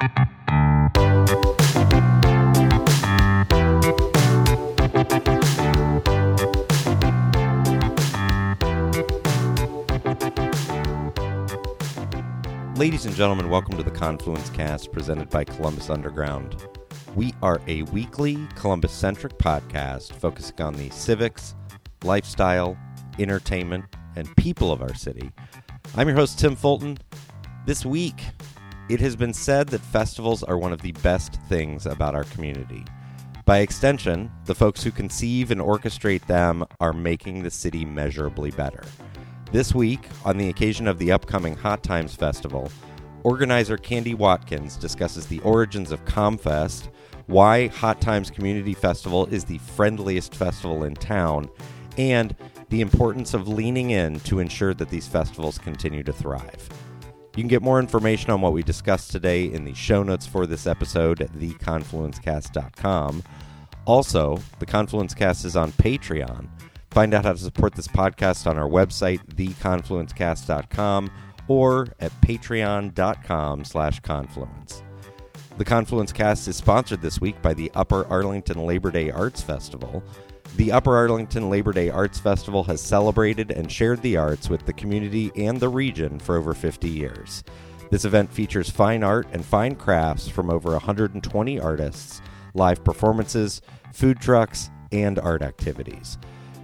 Ladies and gentlemen, welcome to the Confluence Cast presented by Columbus Underground. We are a weekly Columbus centric podcast focusing on the civics, lifestyle, entertainment, and people of our city. I'm your host, Tim Fulton. This week, it has been said that festivals are one of the best things about our community. By extension, the folks who conceive and orchestrate them are making the city measurably better. This week, on the occasion of the upcoming Hot Times Festival, organizer Candy Watkins discusses the origins of ComFest, why Hot Times Community Festival is the friendliest festival in town, and the importance of leaning in to ensure that these festivals continue to thrive. You can get more information on what we discussed today in the show notes for this episode at theconfluencecast.com. Also, the Confluence Cast is on Patreon Find out how to support this podcast on our website, theconfluencecast.com, or at patreon.com slash confluence. The Confluence Cast is sponsored this week by the Upper Arlington Labor Day Arts Festival. The Upper Arlington Labor Day Arts Festival has celebrated and shared the arts with the community and the region for over 50 years. This event features fine art and fine crafts from over 120 artists, live performances, food trucks, and art activities.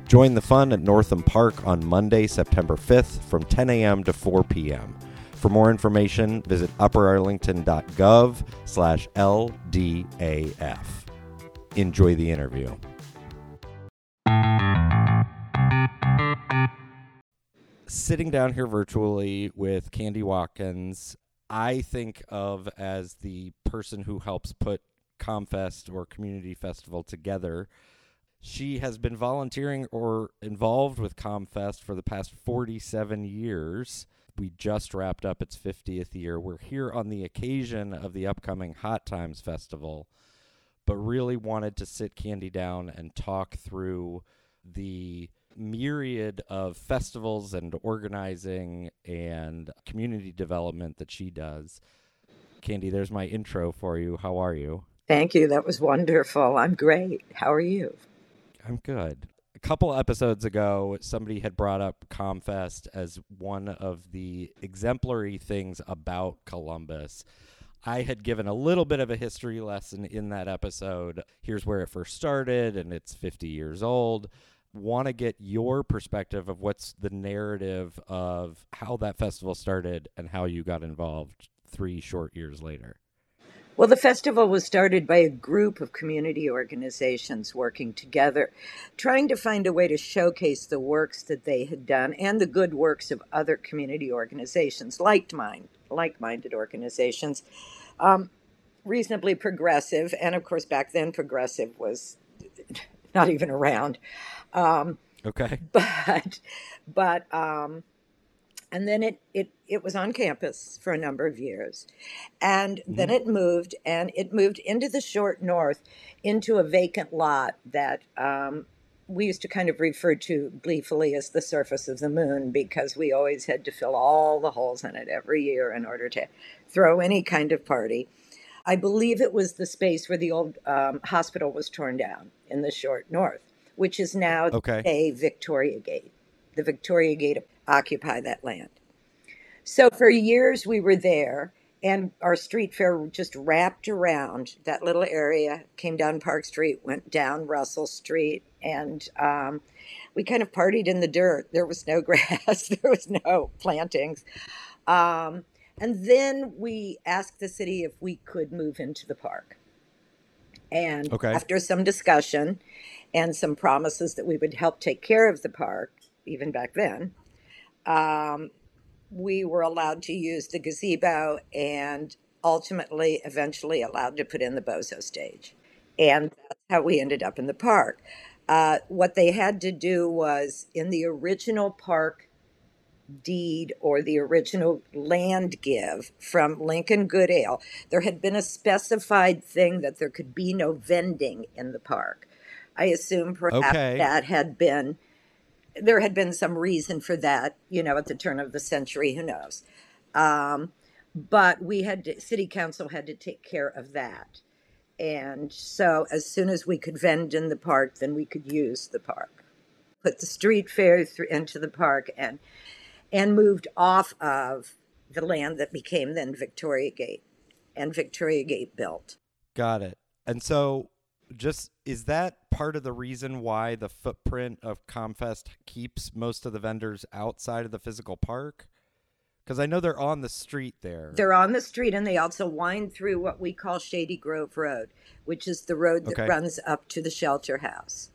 Join the fun at Northam Park on Monday, September 5th from 10 a.m. to 4 p.m. For more information, visit upperarlington.gov slash LDAF. Enjoy the interview. Sitting down here virtually with Candy Watkins, I think of as the person who helps put ComFest or Community Festival together she has been volunteering or involved with ComFest for the past 47 years. We just wrapped up its 50th year. We're here on the occasion of the upcoming Hot Times Festival, but really wanted to sit Candy down and talk through the myriad of festivals and organizing and community development that she does. Candy, there's my intro for you. How are you? Thank you. That was wonderful. I'm great. How are you? I'm good. A couple episodes ago, somebody had brought up ComFest as one of the exemplary things about Columbus. I had given a little bit of a history lesson in that episode. Here's where it first started, and it's 50 years old. Want to get your perspective of what's the narrative of how that festival started and how you got involved three short years later. Well, the festival was started by a group of community organizations working together, trying to find a way to showcase the works that they had done and the good works of other community organizations, like mind, like-minded organizations, um, reasonably progressive, and of course, back then, progressive was not even around. Um, okay, but but um, and then it, it, it was on campus for a number of years. And mm-hmm. then it moved, and it moved into the short north into a vacant lot that um, we used to kind of refer to gleefully as the surface of the moon because we always had to fill all the holes in it every year in order to throw any kind of party. I believe it was the space where the old um, hospital was torn down in the short north, which is now okay. a Victoria Gate. The Victoria Gate occupy that land. So for years we were there, and our street fair just wrapped around that little area, came down Park Street, went down Russell Street, and um, we kind of partied in the dirt. There was no grass, there was no plantings. Um, and then we asked the city if we could move into the park. And okay. after some discussion and some promises that we would help take care of the park, even back then, um, we were allowed to use the gazebo and ultimately, eventually, allowed to put in the bozo stage. And that's how we ended up in the park. Uh, what they had to do was in the original park deed or the original land give from Lincoln Goodale, there had been a specified thing that there could be no vending in the park. I assume perhaps okay. that had been there had been some reason for that, you know, at the turn of the century. Who knows? Um, but we had to, city council had to take care of that. And so as soon as we could vend in the park, then we could use the park. Put the street fair through, into the park and and moved off of the land that became then Victoria Gate and Victoria Gate built. Got it. And so just is that part of the reason why the footprint of Comfest keeps most of the vendors outside of the physical park? Because I know they're on the street there. They're on the street and they also wind through what we call Shady Grove Road, which is the road that Okay. runs up to the shelter house.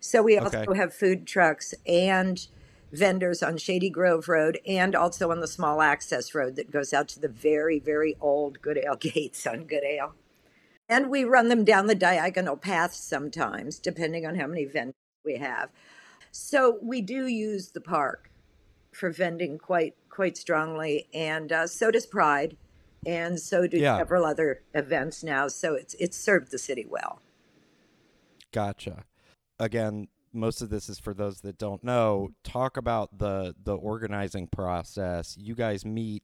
So we also Okay. have food trucks and vendors on Shady Grove Road and also on the small access road that goes out to the very, very old Goodale gates on Goodale. And we run them down the diagonal path sometimes, depending on how many vendors we have. So we do use the park for vending quite quite strongly, and uh, so does Pride, and so do Yeah. several other events now. So it's it's served the city well. Gotcha. Again, most of this is for those that don't know. Talk about the the organizing process. You guys meet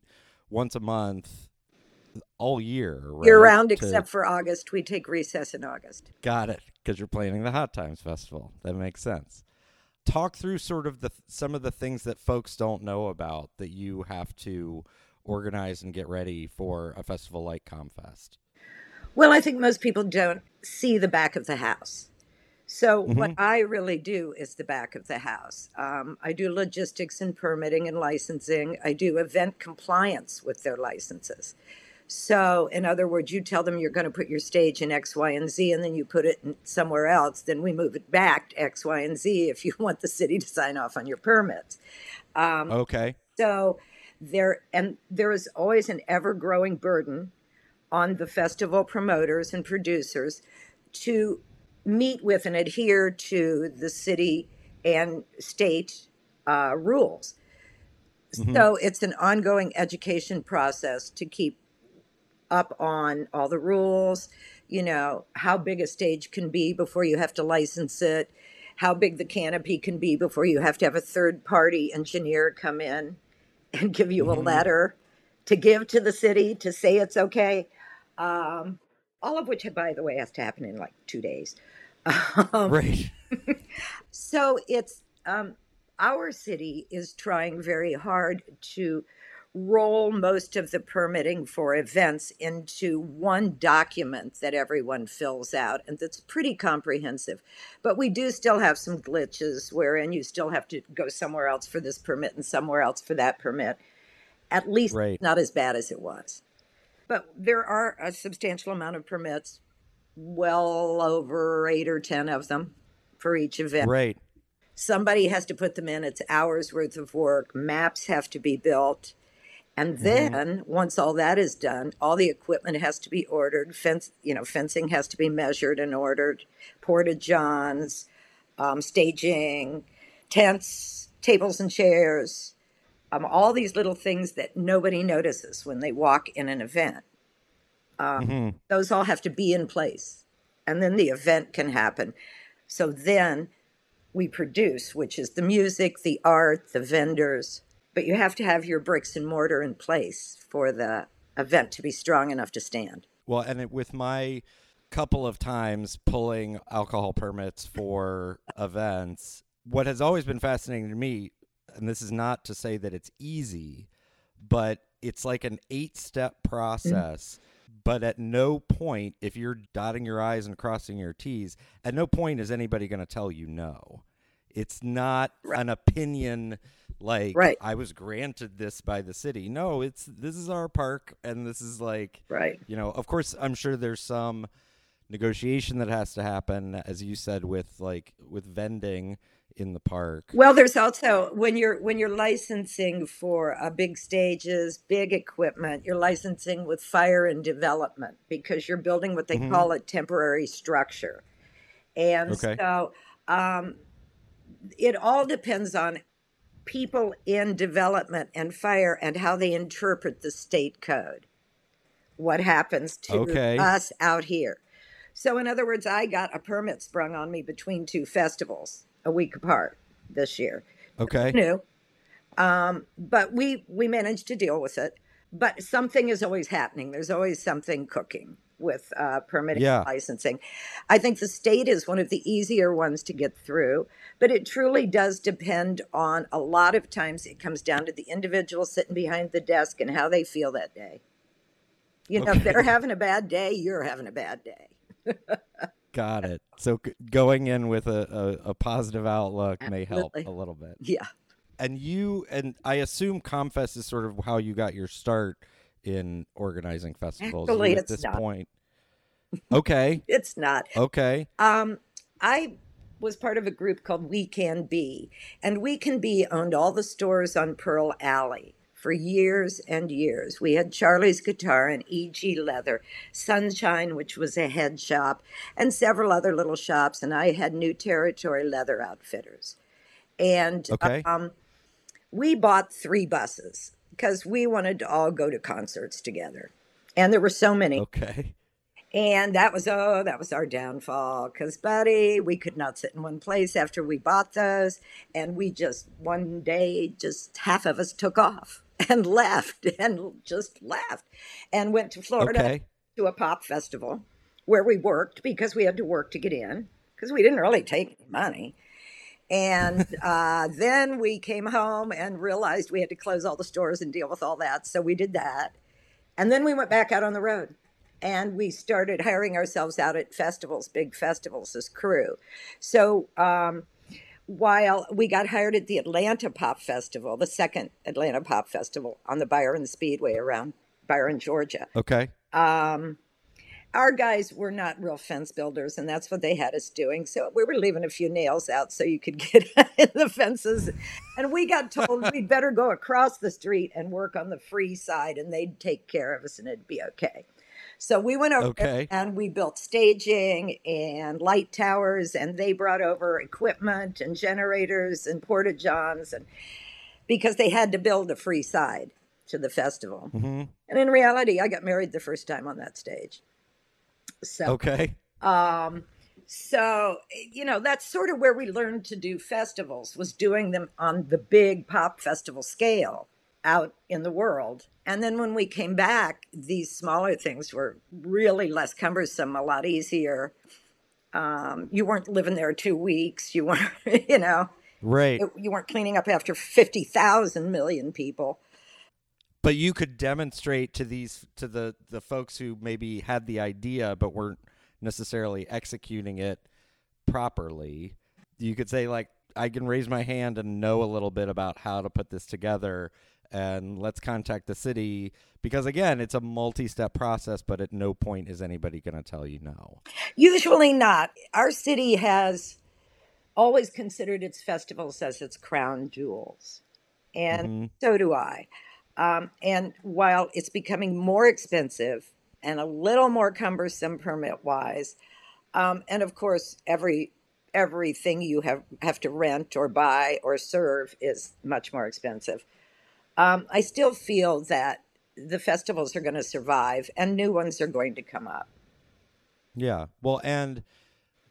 once a month all year, right? Year round, To- except for August, we take recess in August. Got it, because you're planning the Hot Times Festival. That makes sense. Talk through sort of the some of the things that folks don't know about that you have to organize and get ready for a festival like Comfest. Well, I think most people don't see the back of the house. So, Mm-hmm. what I really do is the back of the house. Um, I do logistics and permitting and licensing. I do event compliance with their licenses. So, in other words, you tell them you're going to put your stage in X, Y, and Z, and then you put it in somewhere else. Then we move it back to X, Y, and Z if you want the city to sign off on your permits. Um, Okay. so there and there is always an ever growing burden on the festival promoters and producers to meet with and adhere to the city and state uh, rules. So it's an ongoing education process to keep up on all the rules, you know, how big a stage can be before you have to license it, how big the canopy can be before you have to have a third party engineer come in and give you a letter to give to the city to say it's okay. Um, all of which, by the way, has to happen in like two days. Um, Right. so it's um, our city is trying very hard to roll most of the permitting for events into one document that everyone fills out and that's pretty comprehensive but we do still have some glitches wherein you still have to go somewhere else for this permit and somewhere else for that permit at least Right. not as bad as it was but there are a substantial amount of permits well over eight or ten of them for each event right. somebody has to put them in it's hours worth of work maps have to be built and then once all that is done all the equipment has to be ordered fence you know fencing has to be measured and ordered porta johns um, staging tents tables and chairs um, all these little things that nobody notices when they walk in an event. Um, those all have to be in place and then the event can happen. So then we produce, which is the music, the art, the vendors. But you have to have your bricks and mortar in place for the event to be strong enough to stand. Well, and it, with my couple of times pulling alcohol permits for events, what has always been fascinating to me, and this is not to say that it's easy, but it's like an eight step mm-hmm. process. But at no point, if you're dotting your I's and crossing your T's, at no point is anybody going to tell you no. It's not an opinion like Right. I was granted this by the city. No, it's this is our park and this is like Right. you know, of course, I'm sure there's some negotiation that has to happen, as you said, with like with vending in the park. Well, there's also when you're when you're licensing for uh, big stages, big equipment, you're licensing with fire and development because you're building what they call a temporary structure, and Okay. so um, it all depends on people in development and fire and how they interpret the state code. What happens to Okay. us out here? So, in other words, I got a permit sprung on me between two festivals a week apart this year. Okay. New, um, but we we managed to deal with it. but something is always happening. There's always something cooking with uh, permitting Yeah. licensing. I think the state is one of the easier ones to get through, but it truly does depend on a lot of times it comes down to the individual sitting behind the desk and how they feel that day. You know, if they're having a bad day, you're having a bad day. Got it. So going in with a, a, a positive outlook may help a little bit. Yeah. And you and I assume Comfest is sort of how you got your start in organizing festivals. Actually, at this not. point. Okay. It's not. Okay. Um, I was part of a group called We Can Be, and We Can Be owned all the stores on Pearl Alley for years and years. We had Charlie's Guitar and E.G. Leather, Sunshine, which was a head shop, and several other little shops, and I had New Territory Leather Outfitters. And Okay. um, we bought three buses because we wanted to all go to concerts together. And there were so many. Okay. And that was, oh, that was our downfall. Because, buddy, we could not sit in one place after we bought those. And we just, one day, just half of us took off and left and just left and went to Florida Okay. to a pop festival where we worked because we had to work to get in because we didn't really take any money. And uh, then we came home and realized we had to close all the stores and deal with all that. So we did that. And then we went back out on the road and we started hiring ourselves out at festivals, big festivals as crew. So um, while we got hired at the Atlanta Pop Festival, the second Atlanta Pop Festival on the Byron Speedway around Byron, Georgia, Okay. um, our guys were not real fence builders, and that's what they had us doing. So we were leaving a few nails out so you could get in the fences. And we got told we'd better go across the street and work on the free side, and they'd take care of us, and it'd be okay. So we went over Okay. and we built staging and light towers, and they brought over equipment and generators and porta johns, and because they had to build a free side to the festival. hmm And in reality, I got married the first time on that stage. So, Okay. um, so you know, that's sort of where we learned to do festivals was doing them on the big pop festival scale out in the world. And then when we came back, these smaller things were really less cumbersome, a lot easier. Um, you weren't living there two weeks. You weren't, you know, Right. you weren't cleaning up after 50,000 million people. But you could demonstrate to these to the the folks who maybe had the idea but weren't necessarily executing it properly you could say like i can raise my hand and know a little bit about how to put this together and let's contact the city because again it's a multi-step process but at no point is anybody going to tell you no Usually not. Our city has always considered its festivals as its crown jewels, and Mhm. so do I. Um, and while it's becoming more expensive and a little more cumbersome permit wise, um, and of course every everything you have have to rent or buy or serve is much more expensive. Um, I still feel that the festivals are going to survive and new ones are going to come up. Yeah. Well, and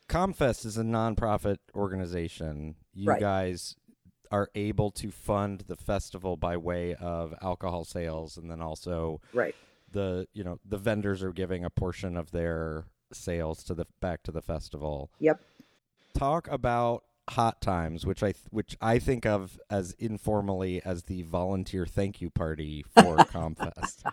Comfest is a nonprofit organization. You Right. guys are able to fund the festival by way of alcohol sales and then also Right. the, you know, the vendors are giving a portion of their sales to the back to the festival. Yep. Talk about Hot Times, which I th- which I think of as informally as the volunteer thank you party for Comfest.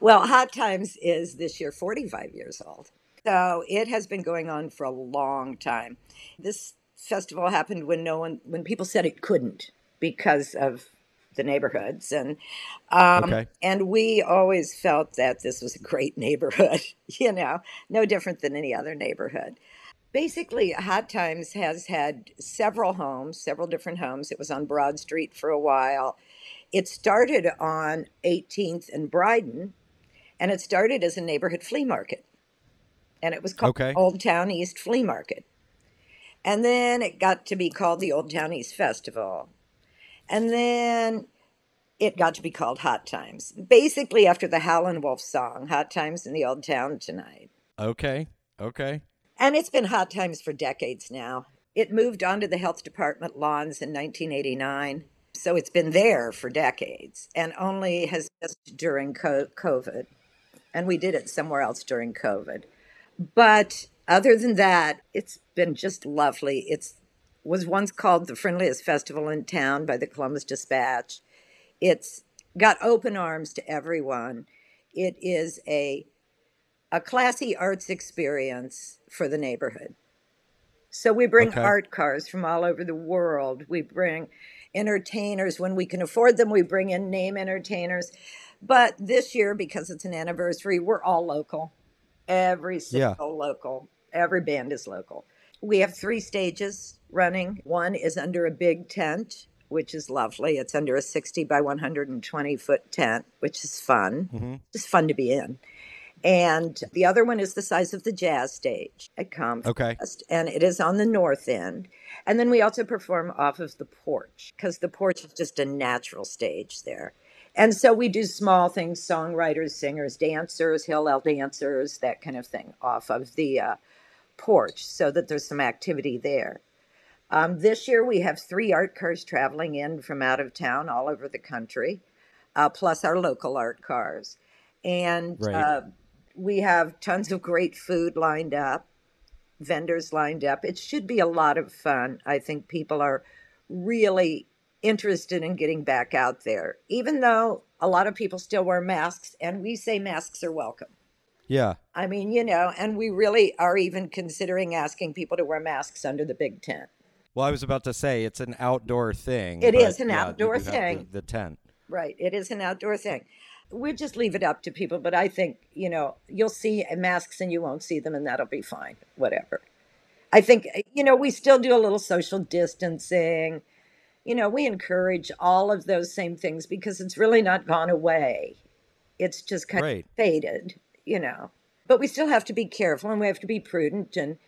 Well, Hot Times is this year 45 years old. So it has been going on for a long time. This festival happened when no one, when people said it couldn't because of the neighborhoods. And, um, Okay. and we always felt that this was a great neighborhood, you know, no different than any other neighborhood. Basically, Hot Times has had several homes, several different homes. It was on Broad Street for a while. It started on 18th and Bryden, and it started as a neighborhood flea market. And it was called Okay. Old Town East Flea Market. And then it got to be called the Old Town East Festival. And then it got to be called Hot Times. Basically, after the Howlin' Wolf song, Hot Times in the Old Town Tonight. okay. Okay. And it's been hot times for decades now. It moved onto the health department lawns in 1989. So it's been there for decades and only has missed during COVID. And we did it somewhere else during COVID. But other than that, it's been just lovely. It's was once called the friendliest festival in town by the Columbus Dispatch. It's got open arms to everyone. It is a a classy arts experience for the neighborhood. So we bring okay. art cars from all over the world. We bring entertainers when we can afford them. We bring in name entertainers. But this year, because it's an anniversary, we're all local. Every single yeah. local. Every band is local. We have three stages running. One is under a big tent, which is lovely. It's under a 60 by 120 foot tent, which is fun. Mm-hmm. It's fun to be in. And the other one is the size of the jazz stage at Comfest. Okay. And it is on the north end. And then we also perform off of the porch because the porch is just a natural stage there. And so we do small things songwriters, singers, dancers, Hillel dancers, that kind of thing off of the uh, porch so that there's some activity there. Um, this year we have three art cars traveling in from out of town all over the country, uh, plus our local art cars. And right. uh, we have tons of great food lined up, vendors lined up. It should be a lot of fun. I think people are really interested in getting back out there, even though a lot of people still wear masks, and we say masks are welcome. Yeah. I mean, you know, and we really are even considering asking people to wear masks under the big tent. Well, I was about to say it's an outdoor thing. It is an yeah, outdoor thing. The, the tent. Right. It is an outdoor thing we just leave it up to people. But I think, you know, you'll see masks and you won't see them, and that'll be fine, whatever. I think, you know, we still do a little social distancing. You know, we encourage all of those same things because it's really not gone away. It's just kind right. of faded, you know. But we still have to be careful and we have to be prudent. And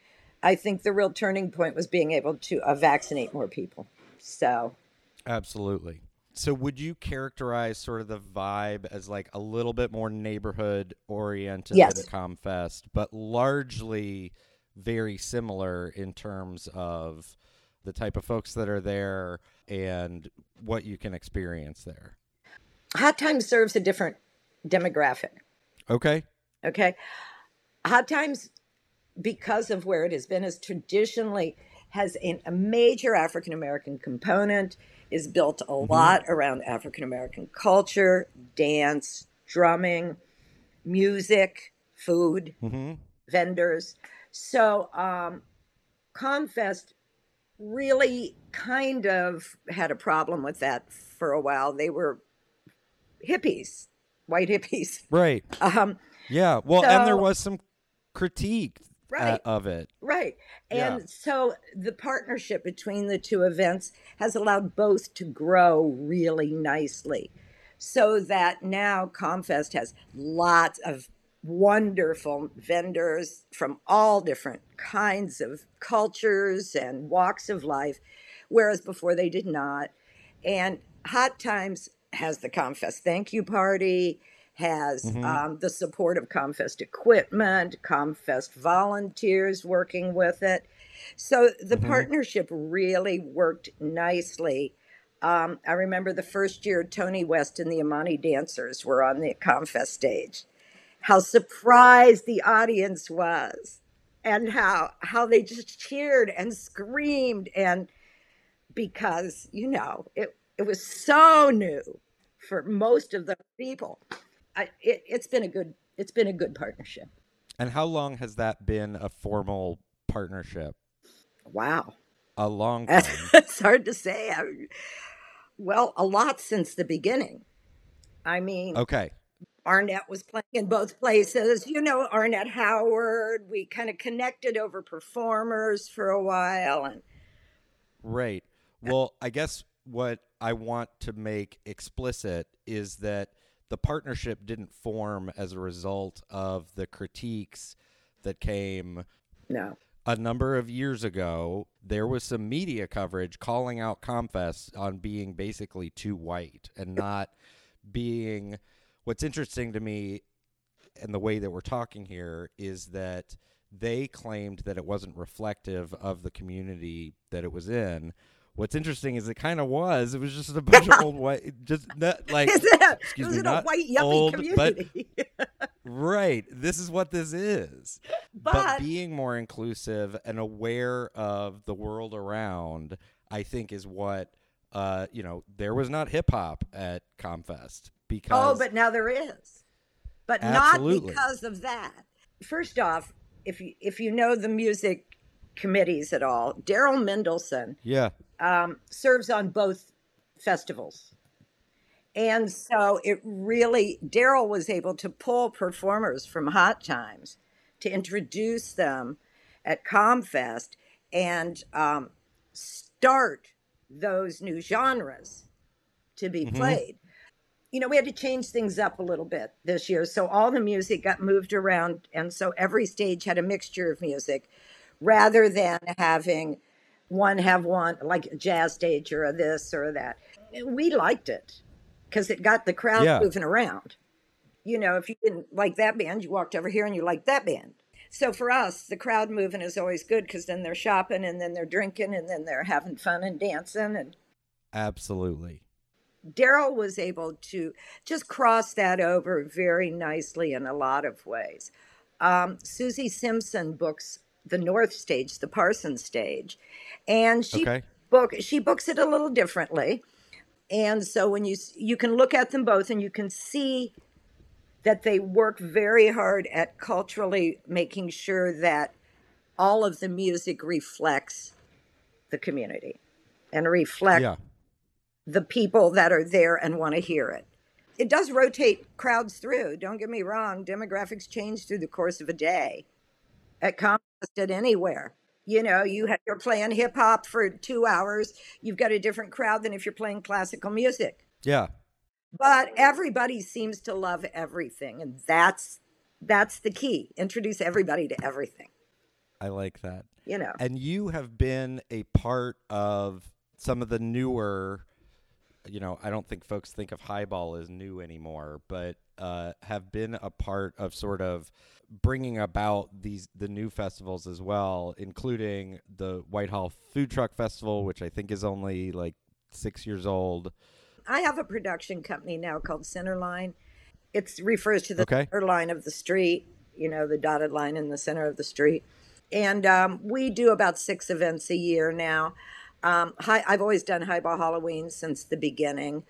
I think the real turning point was being able to uh, vaccinate more people. So, absolutely. So would you characterize sort of the vibe as like a little bit more neighborhood oriented yes. than Comfest, but largely very similar in terms of the type of folks that are there and what you can experience there? Hot Times serves a different demographic. Okay. Okay. Hot Times, because of where it has been, has traditionally has a, a major African American component is built a mm-hmm. lot around African American culture, dance, drumming, music, food, mm-hmm. vendors. So, um, Comfest really kind of had a problem with that for a while. They were hippies, white hippies. Right. Um, yeah. Well, so, and there was some critique uh, right. of it. Right. And yeah. so the partnership between the two events has allowed both to grow really nicely. So that now Comfest has lots of wonderful vendors from all different kinds of cultures and walks of life, whereas before they did not. And Hot Times has the Comfest thank you party has mm-hmm. um, the support of Comfest equipment, Comfest volunteers working with it. So the mm-hmm. partnership really worked nicely. Um, I remember the first year Tony West and the Imani dancers were on the Comfest stage. How surprised the audience was, and how how they just cheered and screamed, and because you know it it was so new for most of the people. I, it, it's been a good it's been a good partnership. And how long has that been a formal partnership? Wow, a long time. it's hard to say. I, well, a lot since the beginning. I mean, okay. Arnett was playing in both places. You know, Arnett Howard. We kind of connected over performers for a while, and right. Well, I guess what I want to make explicit is that the partnership didn't form as a result of the critiques that came no. a number of years ago. There was some media coverage calling out Comfest on being basically too white and not being what's interesting to me and the way that we're talking here is that they claimed that it wasn't reflective of the community that it was in What's interesting is it kind of was. It was just a bunch of old white, just not like. Excuse me, in a not white yuppie old, but- community. Right. This is what this is. But, But- being more inclusive and aware of the world around, I think, is what uh, you know. There was not hip hop at Comfest because oh, but now there is. But Absolutely. not because of that. First off, if you if you know the music committees at all, Daryl Mendelson yeah, um, serves on both festivals. And so it really, Daryl was able to pull performers from Hot Times to introduce them at Comfest and um, start those new genres to be played. You know, we had to change things up a little bit this year. So all the music got moved around. And so every stage had a mixture of music rather than having one have one, like a jazz stage or a this or a that. We liked it because it got the crowd Yeah. moving around. You know, if you didn't like that band, you walked over here and you liked that band. So for us, the crowd moving is always good because then they're shopping and then they're drinking and then they're having fun and dancing. And absolutely. Daryl was able to just cross that over very nicely in a lot of ways. Um, Susie Simpson books the North Stage, the Parsons Stage, and she Okay. book she books it a little differently. And so when you you can look at them both and you can see that they work very hard at culturally making sure that all of the music reflects the community and reflects Yeah, the people that are there and want to hear it. It does rotate crowds through. Don't get me wrong. Demographics change through the course of a day at Comfest at anywhere. You know, you have, you're playing hip hop for two hours. You've got a different crowd than if you're playing classical music. yeah. But everybody seems to love everything, and that's that's the key. Introduce everybody to everything. I like that. You know. And you have been a part of some of the newer, you know, I don't think folks think of highball as new anymore, but uh, have been a part of sort of bringing about these the new festivals as well, including the Whitehall Food Truck Festival, which I think is only like six years old. I have a production company now called Centerline. It refers to the Okay. center line of the street, you know, the dotted line in the center of the street. And um, we do about six events a year now. Um, hi, I've always done Highball Halloween since the beginning.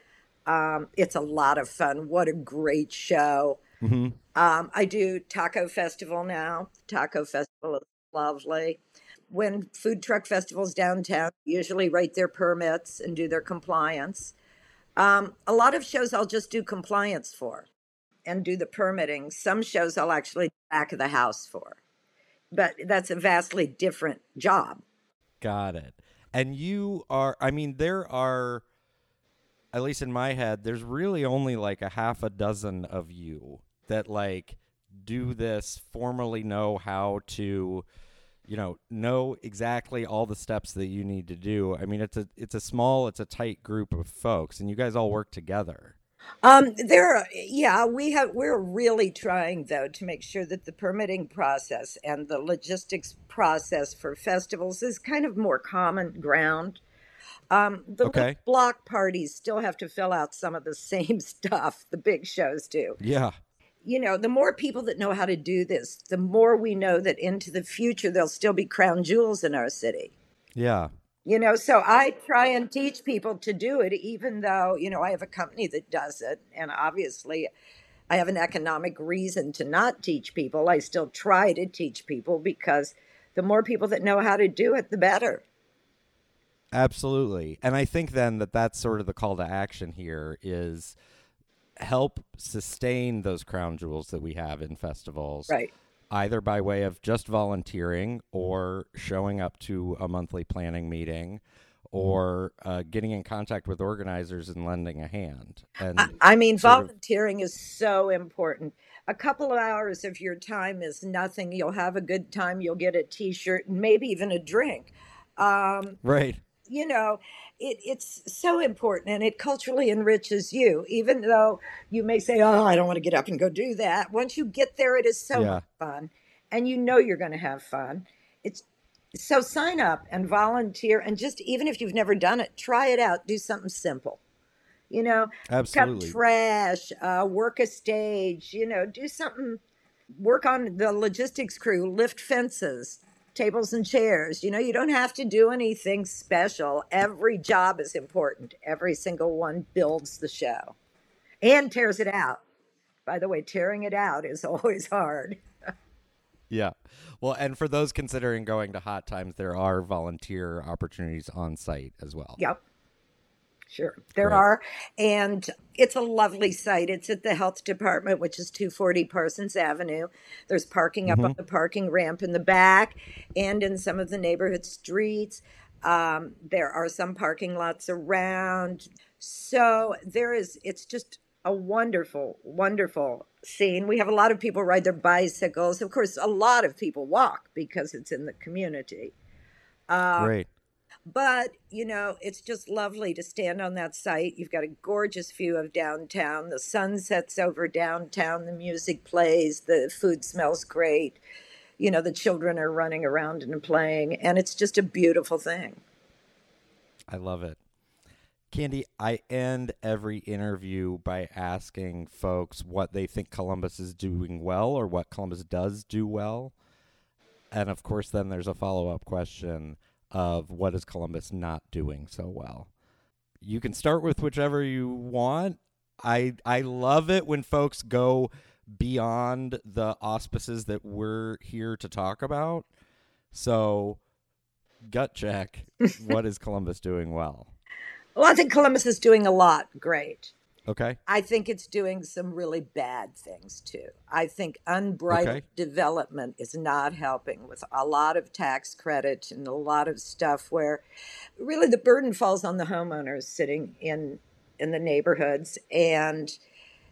Um, it's a lot of fun. What a great show. Um, I do Taco Festival now. Taco Festival is lovely. When food truck festivals downtown usually write their permits and do their compliance. Um, a lot of shows I'll just do compliance for and do the permitting. Some shows I'll actually back of the house for. But that's a vastly different job. Got it. And you are, I mean, there are, at least in my head, there's really only like a half a dozen of you that like do this, formally know how to, you know, know exactly all the steps that you need to do. I mean, it's a, it's a small, it's a tight group of folks, and you guys all work together. Um, there, are- yeah, we have. We're really trying though to make sure that the permitting process and the logistics process for festivals is kind of more common ground. Um, the Okay. block parties still have to fill out some of the same stuff the big shows do. Yeah. You know, the more people that know how to do this, the more we know that into the future there'll still be crown jewels in our city. Yeah. You know, so I try and teach people to do it, even though, you know, I have a company that does it. And obviously, I have an economic reason to not teach people. I still try to teach people because the more people that know how to do it, the better. Absolutely. And I think then that that's sort of the call to action here is help sustain those crown jewels that we have in festivals. Right. Either by way of just volunteering or showing up to a monthly planning meeting or uh, getting in contact with organizers and lending a hand. And I, I mean, sort of- volunteering is so important. A couple of hours of your time is nothing. You'll have a good time. You'll get a t shirt and maybe even a drink. Um, right. you know, it, it's so important and it culturally enriches you, even though you may say, Oh, I don't want to get up and go do that. Once you get there, it is so Yeah. fun. And you know you're going to have fun. It's So sign up and volunteer, and just even if you've never done it, try it out. Do something simple. You know, Absolutely. cut trash, uh, work a stage. You know, do something. Work on the logistics crew, lift fences, tables and chairs. You know, you don't have to do anything special. Every job is important. Every single one builds the show and tears it out. By the way, tearing it out is always hard. Yeah. Well, and for those considering going to Hot Times, there are volunteer opportunities on site as well. Yep. Sure, there Great. are. And it's a lovely site. It's at the health department, which is 240 Parsons Avenue. There's parking up on the parking ramp in the back and in some of the neighborhood streets. Um, there are some parking lots around. So there is, it's just a wonderful, wonderful scene. We have a lot of people ride their bicycles. Of course, a lot of people walk because it's in the community. Uh, Great. But, you know, it's just lovely to stand on that site. You've got a gorgeous view of downtown. The sun sets over downtown. The music plays. The food smells great. You know, the children are running around and playing. And it's just a beautiful thing. I love it. Candy, I end every interview by asking folks what they think Columbus is doing well or what Columbus does do well. And of course, then there's a follow up question of what is Columbus not doing so well. You can start with whichever you want. I I love it when folks go beyond the auspices that we're here to talk about. So, gut check, what is Columbus doing well? Well, I think Columbus is doing a lot great. Okay. I think it's doing some really bad things too. I think unbridled Okay. development is not helping with a lot of tax credit and a lot of stuff where really the burden falls on the homeowners sitting in in the neighborhoods and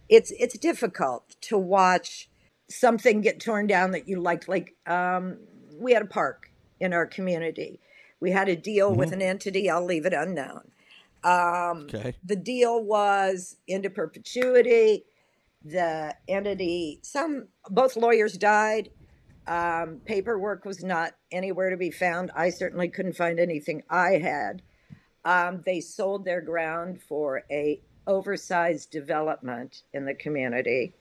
it's it's difficult to watch something get torn down that you liked like um, we had a park in our community. We had a deal with an entity, I'll leave it unknown. Um, Okay. the deal was into perpetuity. The entity, some, both lawyers died. Um, paperwork was not anywhere to be found. I certainly couldn't find anything I had. Um, they sold their ground for a oversized development in the community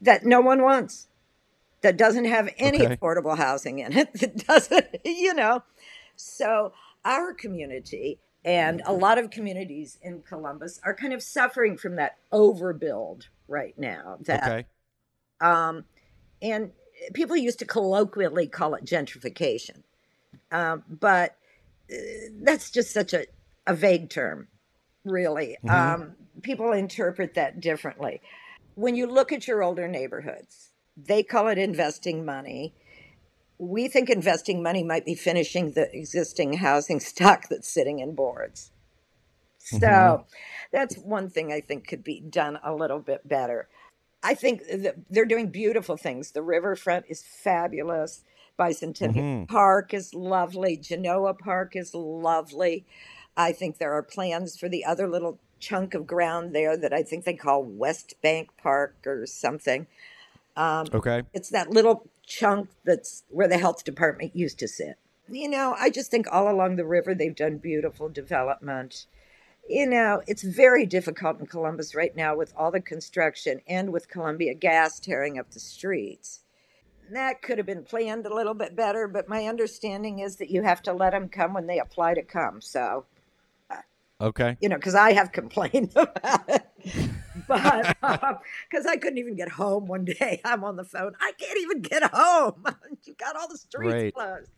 that no one wants. That doesn't have any Okay. affordable housing in it. That doesn't, you know. So our community and a lot of communities in Columbus are kind of suffering from that overbuild right now. That Okay. um, and people used to colloquially call it gentrification, um, but uh, that's just such a, a vague term, really. Um, people interpret that differently. When you look at your older neighborhoods, they call it investing money. We think investing money might be finishing the existing housing stock that's sitting in boards. So mm-hmm. that's one thing I think could be done a little bit better. I think that they're doing beautiful things. The riverfront is fabulous. Bicentennial mm-hmm. Park is lovely. Genoa Park is lovely. I think there are plans for the other little chunk of ground there that I think they call West Bank Park or something. Um, okay. It's that little chunk that's where the health department used to sit. You know, I just think all along the river they've done beautiful development. You know, it's very difficult in Columbus right now with all the construction and with Columbia Gas tearing up the streets. That could have been planned a little bit better, but my understanding is that you have to let them come when they apply to come. So, uh, Okay. you know, because I have complained about it. But um, because I couldn't even get home one day, I'm on the phone. I can't even get home. you got all the streets Right. closed.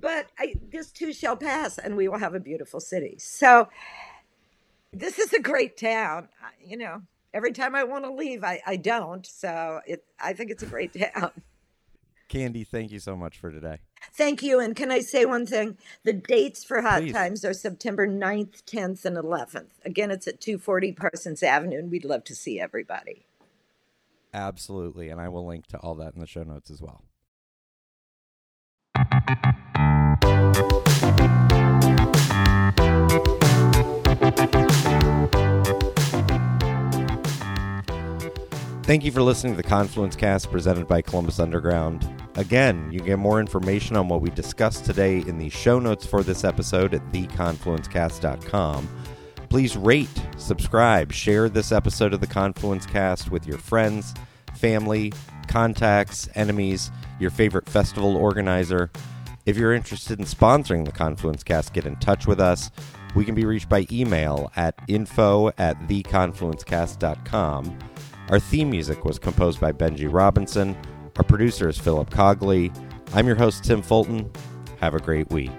But I, this too shall pass, and we will have a beautiful city. So this is a great town. You know, every time I want to leave, I, I don't. So it, I think it's a great town. Candy, thank you so much for today. Thank you. And can I say one thing? The dates for Hot Please. Times are September 9th, 10th, and 11th. Again, it's at 240 Parsons Avenue, and we'd love to see everybody. Absolutely. And I will link to all that in the show notes as well. Thank you for listening to the Confluence Cast presented by Columbus Underground. Again, you can get more information on what we discussed today in the show notes for this episode at theconfluencecast.com. Please rate, subscribe, share this episode of the Confluence Cast with your friends, family, contacts, enemies, your favorite festival organizer. If you're interested in sponsoring the Confluence Cast, get in touch with us. We can be reached by email at info at theconfluencecast.com. Our theme music was composed by Benji Robinson. Our producer is Philip Cogley. I'm your host, Tim Fulton. Have a great week.